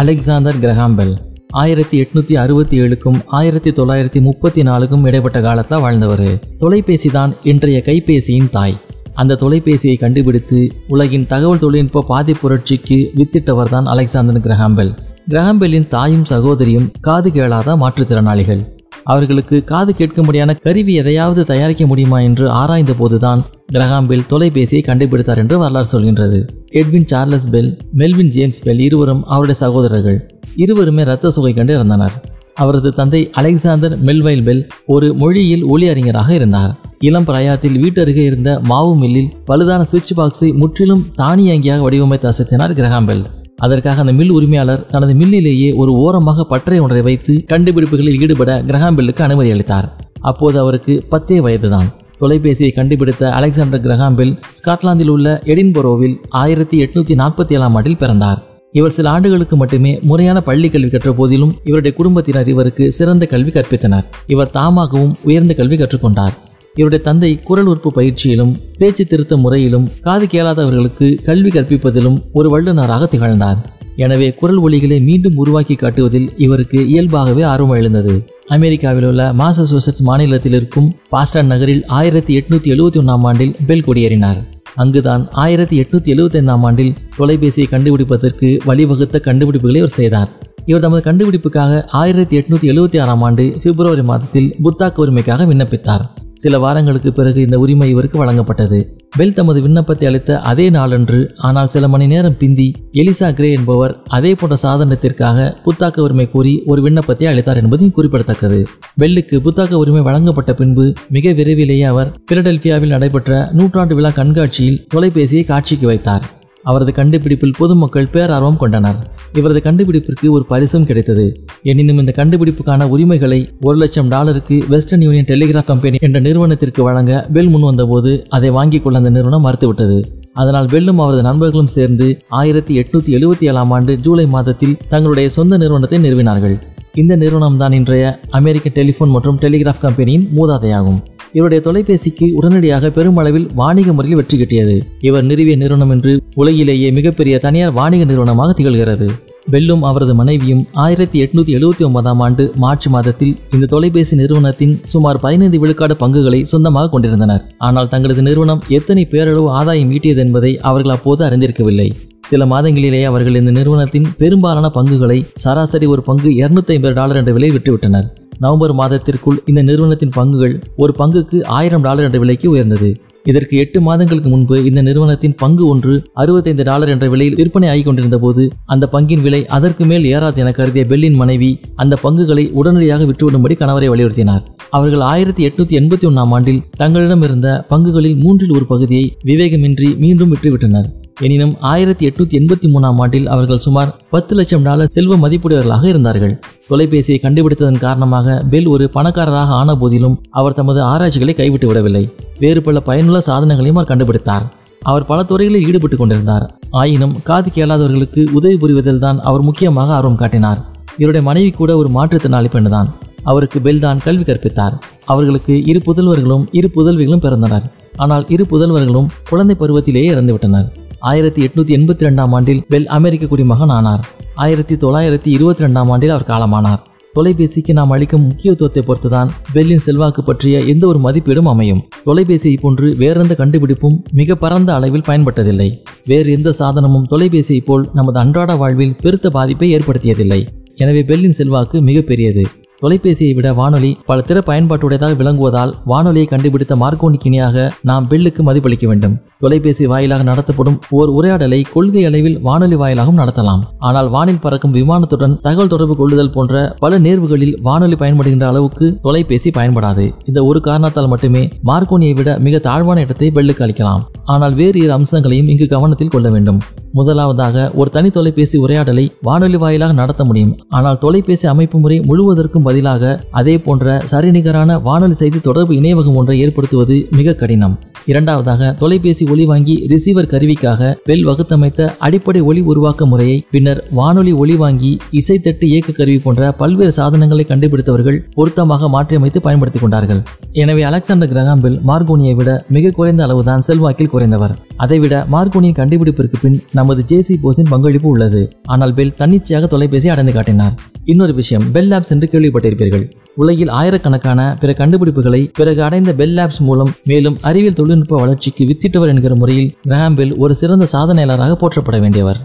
Alexander Graham Bell ஆயிரத்தி எட்நூத்தி அறுபத்தி ஏழுக்கும் ஆயிரத்தி தொள்ளாயிரத்தி முப்பத்தி நாலுக்கும் இடைப்பட்ட காலத்தில் வாழ்ந்தவர். தொலைபேசி தான் இன்றைய கைபேசியின் தாய். அந்த தொலைபேசியை கண்டுபிடித்து உலகின் தகவல் தொழில்நுட்ப பாதி புரட்சிக்கு வித்திட்டவர் தான் அலெக்சாந்தர் கிரஹாம்பெல் கிரஹாம்பெல்லின் தாயும் சகோதரியும் காது கேளாத மாற்றுத்திறனாளிகள். அவர்களுக்கு காது கேட்கும்படியான கருவி எதையாவது தயாரிக்க முடியுமா என்று ஆராய்ந்த போதுதான் கிரஹாம்பில் தொலைபேசியை கண்டுபிடித்தார் என்று வரலாறு சொல்கின்றது. Edwin Charles Bell Melvin James Bell இருவரும் அவருடைய சகோதரர்கள். இருவருமே இரத்த சுகை கண்டு இறந்தனர். அவரது தந்தை அலெக்சாந்தர் மெல்வைல் பெல் ஒரு மொழியில் ஒளி அறிஞராக இருந்தார். இளம் பிரயாத்தில் வீட்டருகே இருந்த மாவு மில்லில் பழுதான சுவிட்ச் பாக்ஸை முற்றிலும் தானியங்கியாக வடிவமைத்து அசத்தினார் கிரஹாம்பெல் அதற்காக அந்த மில் உரிமையாளர் தனது மில்லிலேயே ஒரு ஓரமாக பற்றை ஒன்றை வைத்து கண்டுபிடிப்புகளில் ஈடுபட கிரஹாம்பெல்லுக்கு அனுமதி அளித்தார். அப்போது அவருக்கு பத்தே வயதுதான். தொலைபேசியை கண்டுபிடித்த அலெக்சாண்டர் கிரஹாம்பில் ஸ்காட்லாந்தில் உள்ள எடின்பரோவில் ஆயிரத்தி எட்நூத்தி நாற்பத்தி ஏழாம் ஆண்டில் பிறந்தார். இவர் சில ஆண்டுகளுக்கு மட்டுமே முறையான பள்ளி கல்வி கற்ற போதிலும் இவருடைய குடும்பத்தினர் இவருக்கு சிறந்த கல்வி கற்பித்தனர். இவர் தாமாகவும் உயர்ந்த கல்வி கற்றுக்கொண்டார். இவருடைய தந்தை குரல் உறுப்பு பயிற்சியிலும் பேச்சு திருத்த முறையிலும் காது கேளாதவர்களுக்கு கல்வி கற்பிப்பதிலும் ஒரு வல்லுநராக திகழ்ந்தார். எனவே குரல் ஒலிகளை மீண்டும் உருவாக்கி காட்டுவதில் இவருக்கு இயல்பாகவே ஆர்வம் எழுந்தது. அமெரிக்காவில் உள்ள மாசசூசெட்ஸ் மாநிலத்தில் இருக்கும் பாஸ்டன் நகரில் ஆயிரத்தி எட்நூத்தி எழுபத்தி ஒன்றாம் ஆண்டில் பெல் குடியேறினார். அங்குதான் ஆயிரத்தி எட்நூத்தி எழுபத்தி ஐந்தாம் ஆண்டில் தொலைபேசியை கண்டுபிடிப்பதற்கு வழிவகுத்த கண்டுபிடிப்புகளை அவர் செய்தார். இவர் தமது கண்டுபிடிப்புக்காக ஆயிரத்தி எட்நூத்தி எழுபத்தி ஆறாம் ஆண்டு பிப்ரவரி மாதத்தில் புத்தாக்க உரிமைக்காக விண்ணப்பித்தார். சில வாரங்களுக்கு பிறகு இந்த உரிமை இவருக்கு வழங்கப்பட்டது. பெல் தமது விண்ணப்பத்தை அளித்த அதே நாளன்று ஆனால் சில மணி நேரம் பிந்தி எலிசா கிரே என்பவர் அதே போன்ற சாதனத்திற்காக புத்தாக்க உரிமை கோரி ஒரு விண்ணப்பத்தை அளித்தார் என்பது குறிப்பிடத்தக்கது. பெல்லுக்கு புத்தாக்க உரிமை வழங்கப்பட்ட பின்பு மிக விரைவிலேயே அவர் பிலடெல்பியாவில் நடைபெற்ற நூற்றாண்டு விழா கண்காட்சியில் தொலைபேசியை காட்சிக்கு வைத்தார். அவரது கண்டுபிடிப்பில் பொதுமக்கள் பேரார்வம் கொண்டனர். இவரது கண்டுபிடிப்பிற்கு ஒரு பரிசும் கிடைத்தது. எனினும் இந்த கண்டுபிடிப்புக்கான உரிமைகளை ஒரு லட்சம் டாலருக்கு வெஸ்டர்ன் யூனியன் டெலிகிராஃப் கம்பெனி என்ற நிறுவனத்திற்கு வழங்க பெல் முன் வந்தபோது அதை வாங்கிக் கொள்ள அந்த நிறுவனம் மறுத்துவிட்டது. அதனால் வெல்லும் அவரது நண்பர்களும் சேர்ந்து ஆயிரத்தி எட்நூத்தி எழுபத்தி ஏழாம் ஆண்டு ஜூலை மாதத்தில் தங்களுடைய சொந்த நிறுவனத்தை நிறுவினார்கள். இந்த நிறுவனம் தான் இன்றைய அமெரிக்க டெலிஃபோன் மற்றும் டெலிகிராஃப் கம்பெனியின் மூதாதையாகும். இவருடைய தொலைபேசிக்கு உடனடியாக பெருமளவில் வாணிக முறையில் வெற்றி கிட்டியது. இவர் நிறுவிய நிறுவனம் என்று உலகிலேயே மிகப்பெரிய தனியார் வாணிக நிறுவனமாக திகழ்கிறது. பெல்லும் அவரது மனைவியும் ஆயிரத்தி எட்நூத்தி எழுபத்தி ஒன்பதாம் ஆண்டு மார்ச் மாதத்தில் இந்த தொலைபேசி நிறுவனத்தின் சுமார் பதினைந்து விழுக்காடு பங்குகளை சொந்தமாக கொண்டிருந்தனர். ஆனால் தங்களது நிறுவனம் எத்தனை பேரளவு ஆதாயம் ஈட்டியது என்பதை அவர்கள் அப்போது அறிந்திருக்கவில்லை. சில மாதங்களிலேயே அவர்கள் இந்த நிறுவனத்தின் பெரும்பாலான பங்குகளை சராசரி ஒரு பங்கு இருநூத்தி ஐம்பது டாலர் என்ற விலையில் விட்டுவிட்டனர் நவம்பர் மாதத்திற்குள் இந்த நிறுவனத்தின் பங்குகள் ஒரு பங்குக்கு ஆயிரம் டாலர் என்ற விலைக்கு உயர்ந்தது. இதற்கு எட்டு மாதங்களுக்கு முன்பு இந்த நிறுவனத்தின் பங்கு ஒன்று அறுபத்தைந்து டாலர் என்ற விலையில் விற்பனை ஆகி கொண்டிருந்த போது அந்த பங்கின் விலை அதற்கு மேல் ஏறாது என கருதிய பெல்லின் மனைவி அந்த பங்குகளை உடனடியாக விற்றுவிடும்படி கணவரை வலியுறுத்தினார். அவர்கள் ஆயிரத்தி எட்நூத்தி எண்பத்தி ஒன்னாம் ஆண்டில் தங்களிடம் இருந்த பங்குகளில் மூன்றில் ஒரு பகுதியை விவேகமின்றி மீண்டும் விற்றுவிட்டனர். எனினும் ஆயிரத்தி எட்நூத்தி எண்பத்தி மூணாம் ஆண்டில் அவர்கள் சுமார் பத்து லட்சம் டாலர் செல்வ மதிப்புடையவர்களாக இருந்தார்கள். தொலைபேசியை கண்டுபிடித்ததன் காரணமாக பெல் ஒரு பணக்காரராக ஆன போதிலும் அவர் தமது ஆராய்ச்சிகளை கைவிட்டு விடவில்லை. வேறு பல பயனுள்ள சாதனங்களையும் அவர் கண்டுபிடித்தார். அவர் பல துறைகளில் ஈடுபட்டு கொண்டிருந்தார். ஆயினும் காது கேளாதவர்களுக்கு உதவி புரிவதில் தான் அவர் முக்கியமாக ஆர்வம் காட்டினார். இவருடைய மனைவி கூட ஒரு மாற்றுத்திறனாளி பெண்தான் அவருக்கு பெல் தான் கல்வி கற்பித்தார். அவர்களுக்கு இரு புதல்வர்களும் இரு புதல்விகளும் பிறந்தனர். ஆனால் இரு புதல்வர்களும் குழந்தை பருவத்திலேயே இறந்துவிட்டனர். ஆயிரத்தி எட்நூத்தி எண்பத்தி ரெண்டாம் ஆண்டில் பெல் அமெரிக்க குடிமகன் ஆனார். ஆயிரத்தி தொள்ளாயிரத்தி இருபத்தி ரெண்டாம் ஆண்டில் அவர் காலமானார். தொலைபேசிக்கு நாம் அளிக்கும் முக்கியத்துவத்தை பொறுத்துதான் பெல்லின் செல்வாக்கு பற்றிய எந்த ஒரு மதிப்பீடும் அமையும். தொலைபேசியை போன்று வேறெந்த கண்டுபிடிப்பும் மிக பரந்த அளவில் பயன்பட்டதில்லை. வேறு எந்த சாதனமும் தொலைபேசியை போல் நமது அன்றாட வாழ்வில் பெருத்த பாதிப்பை ஏற்படுத்தியதில்லை. எனவே பெல்லின் செல்வாக்கு மிகப்பெரியது தொலைபேசியை விட வானொலி பல திற பயன்பாட்டுடையதாக விளங்குவதால் வானொலியை கண்டுபிடித்த மார்க்கோனிக்கினியாக நாம் பெல்லுக்கு மதிப்பளிக்க வேண்டும். தொலைபேசி வாயிலாக நடத்தப்படும் ஓர் உரையாடலை கொள்கை அளவில் வானொலி வாயிலாகவும் நடத்தலாம். ஆனால் வானில் பறக்கும் விமானத்துடன் தகவல் தொடர்பு கொள்ளுதல் போன்ற பல நேர்வுகளில் வானொலி பயன்படுகின்ற அளவுக்கு தொலைபேசி பயன்படாது. இந்த ஒரு காரணத்தால் மட்டுமே மார்க்கோனியை விட மிக தாழ்வான இடத்தை பெல்லுக்கு அளிக்கலாம். ஆனால் வேறு இரு அம்சங்களையும் இங்கு கவனத்தில் கொள்ள வேண்டும். முதலாவதாக ஒரு தனி தொலைபேசி உரையாடலை வானொலி வாயிலாக நடத்த முடியும். ஆனால் தொலைபேசி அமைப்பு முறை முழுவதற்கும் பதிலாக அதே போன்ற சரிநிகரான வானொலி செய்தி தொடர்பு இணையவகம் ஒன்றை ஏற்படுத்துவது மிக கடினம். இரண்டாவதாக தொலைபேசி ஒலி வாங்கி ரிசீவர் கருவிக்காக பெல் வகுத்தமைத்த அடிப்படை ஒலி உருவாக்க முறையை பின்னர் வானொலி ஒலி வாங்கி இசைத்தட்டு இயக்க கருவி போன்ற பல்வேறு சாதனங்களை கண்டுபிடித்தவர்கள் பொருத்தமாக மாற்றியமைத்து பயன்படுத்திக் கொண்டார்கள். எனவே அலெக்சாண்டர் கிரகாம்பில் மார்கோனியை விட மிக குறைந்த அளவுதான் செல்வாக்கில் குறைந்தவர். அதைவிட மார்கோனியின் கண்டுபிடிப்பிற்கு பின் நமது ஜேசி போஸின் பங்களிப்பு உள்ளது. ஆனால் பெல் தன்னிச்சையாக தொலைபேசி அடைந்து காட்டினார். இன்னொரு விஷயம் பெல் லேப்ஸ் என்று கேள்விப்பட்டிருப்பீர்கள். உலகில் ஆயிரக்கணக்கான பிற கண்டுபிடிப்புகளை பிறகு அடைந்த பெல் லேப்ஸ் மூலம் மேலும் அறிவியல் தொழில்நுட்ப வளர்ச்சிக்கு வித்திட்டவர் என்கிற முறையில் கிராம்பெல் ஒரு சிறந்த சாதனையாளராக போற்றப்பட வேண்டியவர்.